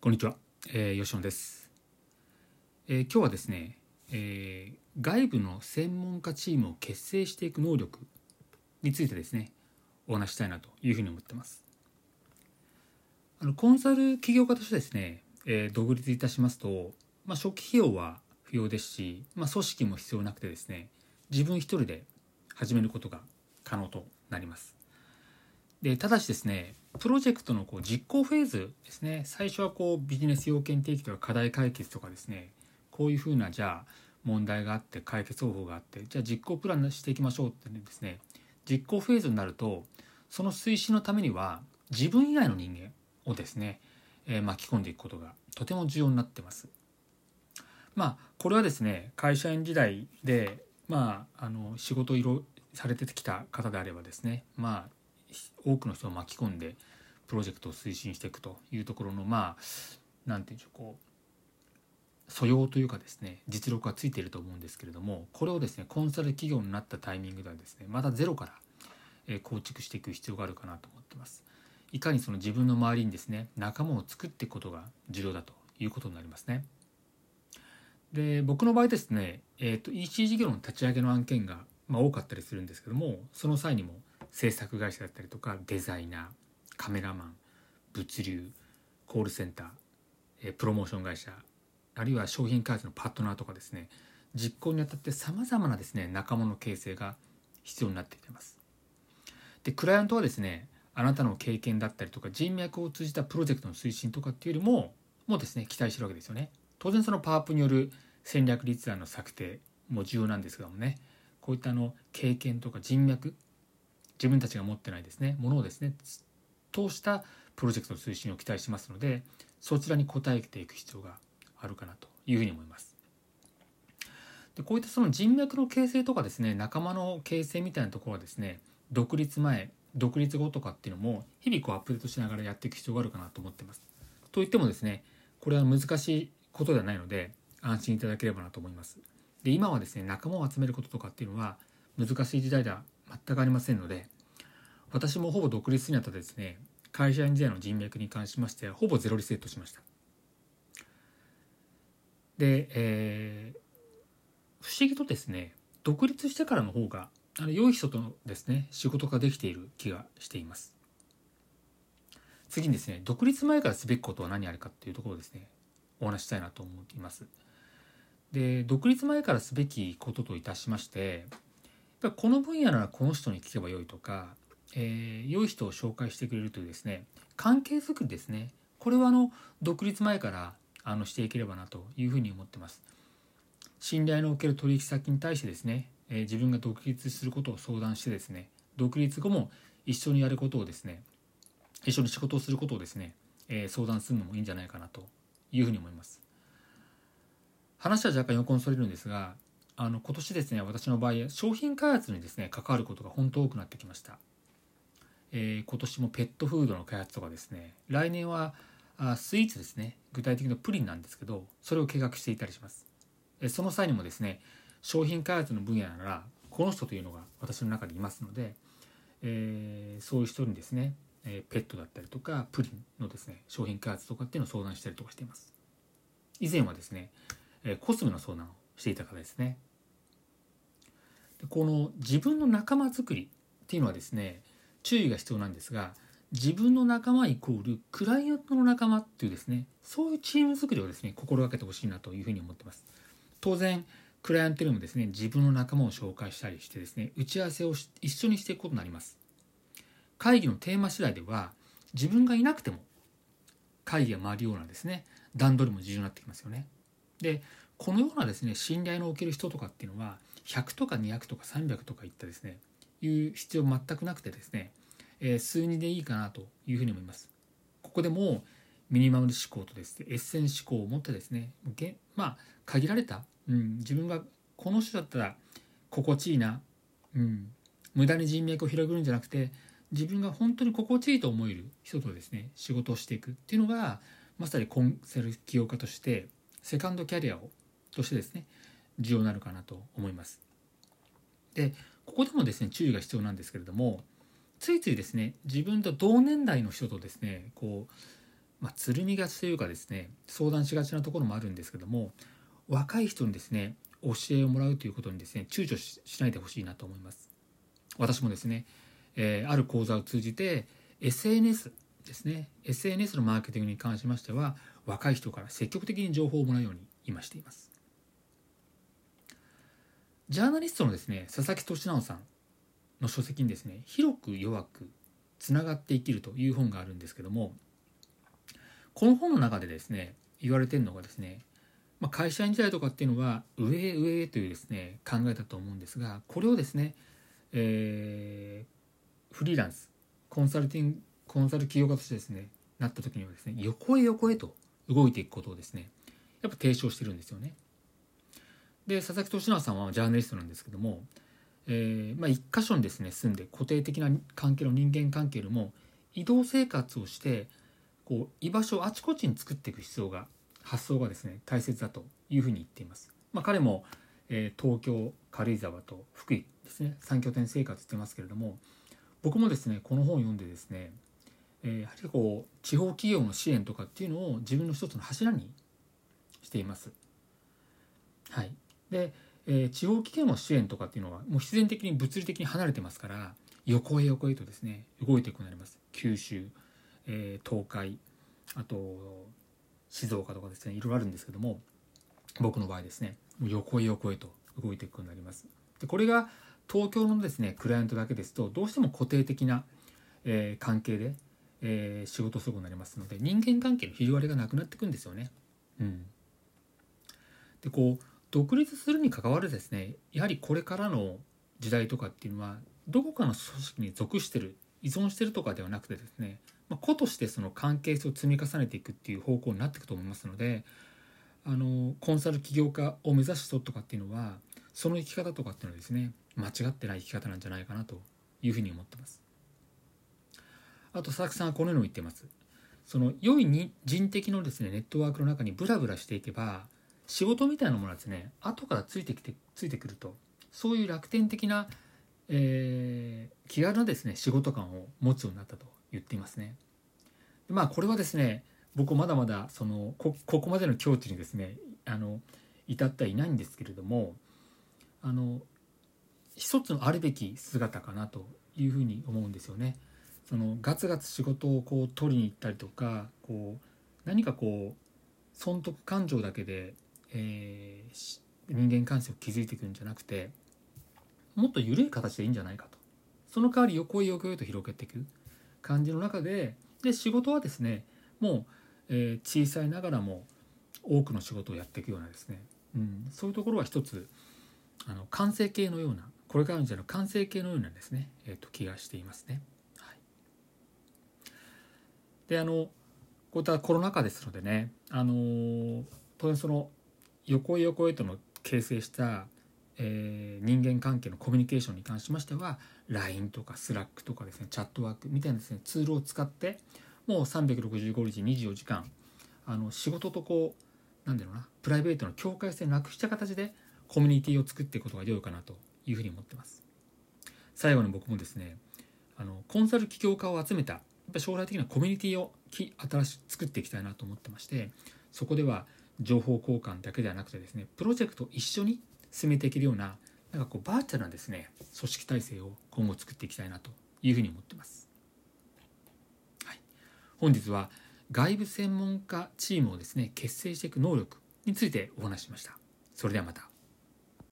こんにちは、えー、吉野です、えー、今日はですね、えー、外部の専門家チームを結成していく能力についてですねお話したいなというふうに思ってます。あのコンサル起業家としてですね、えー、独立いたしますと、まあ、初期費用は不要ですし、まあ、組織も必要なくてですね自分一人で始めることが可能となります。でただしですねプロジェクトのこう実行フェーズですね。最初はこうビジネス要件提起とか課題解決とかですね。こういうふうなじゃあ問題があって解決方法があってじゃあ実行プランしていきましょうってですね。実行フェーズになるとその推進のためには自分以外の人間をですね、えー、巻き込んでいくことがとても重要になってます。まあこれはですね会社員時代でまああの仕事をいろされてきた方であればですねまあ多くの人を巻き込んでプロジェクトを推進していくというところのまあ何て言うんでしょうこう素養というかですね実力がついていると思うんですけれどもこれをですねコンサル企業になったタイミングではですねまたゼロから構築していく必要があるかなと思ってます。いかにその自分の周りにですね仲間を作っていくことが重要だということになりますね。で僕の場合ですね、えーと、EC 事業の立ち上げの案件が、まあ、多かったりするんですけどもその際にも制作会社だったりとかデザイナーカメラマン物流コールセンター、えプロモーション会社あるいは商品開発のパートナーとかですね実行にあたってさまざまなですね仲間の形成が必要になってきてます。でクライアントはですねあなたの経験だったりとか人脈を通じたプロジェクトの推進とかっていうよりももうですね期待してるわけですよね。当然そのパワーアップによる戦略立案の策定も重要なんですけどもねこういったあの経験とか人脈自分たちが持ってないですねものをですね通したプロジェクトの推進を期待しますのでそちらに応えていく必要があるかなというふうに思います。でこういったその人脈の形成とかですね仲間の形成みたいなところはですね独立前独立後とかっていうのも日々こうアップデートしながらやっていく必要があるかなと思ってます。といってもですねこれは難しいことではないので安心いただければなと思います。で今はですね仲間を集めることとかっていうのは難しい時代では全くありませんので私もほぼ独立にあたってですね会社員時代の人脈に関しましてはほぼゼロリセットしました。で、えー、不思議とですね独立してからの方があの良い人とですね仕事ができている気がしています。次にですね独立前からすべきことは何あるかっていうところをですねお話したいなと思っています。で独立前からすべきことといたしましてぱこの分野ならこの人に聞けばよいとか、えー、良い人を紹介してくれるというですね関係づくりですねこれはあの独立前からあのしていければなというふうに思ってます。信頼のおける取引先に対してですね、えー、自分が独立することを相談してですね独立後も一緒にやることをですね一緒に仕事をすることをですね、えー、相談するのもいいんじゃないかなというふうに思います。話は若干横にそれるんですがあの今年ですね私の場合商品開発にですね関わることが本当多くなってきました、えー、今年もペットフードの開発とかですね来年はあスイーツですね具体的なプリンなんですけどそれを計画していたりします、えー、その際にもですね商品開発の分野ならこの人というのが私の中にいますので、えー、そういう人にですね、えペットだったりとかプリンのですね商品開発とかっていうのを相談したりとかしています。以前はですね、えコスメの相談をしていた方ですね。この自分の仲間づくりっていうのはですね注意が必要なんですが自分の仲間イコールクライアントの仲間っていうですねそういうチーム作りをですね心がけてほしいなというふうに思ってます。当然クライアントにもですね自分の仲間を紹介したりしてですね打ち合わせを一緒にしていくことになります。会議のテーマ次第では自分がいなくても会議が回るようなですね段取りも重要になってきますよね。でこのようなですね信頼のおける人とかっていうのは100とか200とか300とかいったですねいう必要全くなくてですね、えー、数2でいいかなというふうに思います。ここでもミニマム思考とですねエッセン思考を持ってですねまあ限られた、うん、自分がこの人だったら心地いいな、うん、無駄に人脈を広げるんじゃなくて自分が本当に心地いいと思える人とですね仕事をしていくっていうのがまさにコンサル起業家としてセカンドキャリアをとしてですね重要なるかなと思います。でここでもですね注意が必要なんですけれどもついついですね自分と同年代の人とですねこうまあ、つるみがちというかですね相談しがちなところもあるんですけども若い人にですね教えをもらうということにですね躊躇しないでほしいなと思います私もですね、えー、ある講座を通じて SNS ですね SNS のマーケティングに関しましては若い人から積極的に情報をもらうように今していますジャーナリストのですね佐々木俊直さんの書籍にですね広く弱くつながって生きるという本があるんですけどもこの本の中でですね言われてるのがですね、まあ、会社員時代とかっていうのは上へ上へというですね考えだと思うんですがこれをですね、えー、フリーランスコンサルティングコンサル企業家としてですねなった時にはですね横へ横へと動いていくことをですねやっぱ提唱してるんですよね。で佐々木俊直さんはジャーナリストなんですけども、えーまあ、一箇所にですね住んで固定的な関係の人間関係よりも移動生活をしてこう居場所をあちこちに作っていく必要が発想がですね大切だというふうに言っています。まあ、彼も、えー、東京軽井沢と福井ですね3拠点生活してますけれども僕もですねこの本を読んでですねえー、やはりこう地方企業の支援とかっていうのを自分の一つの柱にしています。はい、で、えー、地方企業の支援とかっていうのはもう必然的に物理的に離れてますから横へ横へとですね動いていくようになります。九州、えー、東海あと静岡とかですねいろいろあるんですけども僕の場合ですね横へ横へと動いていくようになります。でこれが東京のですねクライアントだけですとどうしても固定的な、えー、関係でえー、仕事することになりますので人間関係の広がりがなくなっていくんですよね。うん、でこう独立するに関わるですねやはりこれからの時代とかっていうのはどこかの組織に属してる依存してるとかではなくてですね、まあ、個としてその関係性を積み重ねていくっていう方向になっていくと思いますのであのコンサル起業家を目指す人とかっていうのはその生き方とかっていうのはですね間違ってない生き方なんじゃないかなというふうに思ってます。あと佐々木さんはこのように言ってますその良いに人的のですねネットワークの中にブラブラしていけば仕事みたいなものはですね後からついてきてついてくるとそういう楽天的な、えー、気軽なですね仕事感を持つようになったと言っていますねまあこれはですね僕まだまだそのここまでの境地にですねあの至ってはいないんですけれどもあの一つのあるべき姿かなというふうに思うんですよね。そのガツガツ仕事をこう取りに行ったりとかこう何かこう損得感情だけで、えー、人間関係を築いていくんじゃなくてもっと緩い形でいいんじゃないかと。その代わり横へ横へと広げていく感じの中でで仕事はですねもう、えー、小さいながらも多くの仕事をやっていくようなですね、うん、そういうところは一つあの完成形のようなこれからの時代の完成形のようなですね、えーと気がしていますね。はい。であのこういったコロナ禍ですのでねあの当然その横へ横へとの形成した、えー、人間関係のコミュニケーションに関しましては LINE とか Slack とかですねチャットワークみたいなですねツールを使ってもう365日24時間あの仕事とこうなんだろうなプライベートの境界線なくした形でコミュニティを作っていくことが良いかなというふうに思ってます。最後に僕もですねあのコンサル起業家を集めたぱ将来的なコミュニティを新しく作っていきたいなと思ってましてそこでは情報交換だけではなくてですねプロジェクトを一緒に進めていけるようななんかこうバーチャルなですね組織体制を今後作っていきたいなというふうに思ってます。はい、本日は外部専門家チームをですね結成していく能力についてお話ししました。それではまた。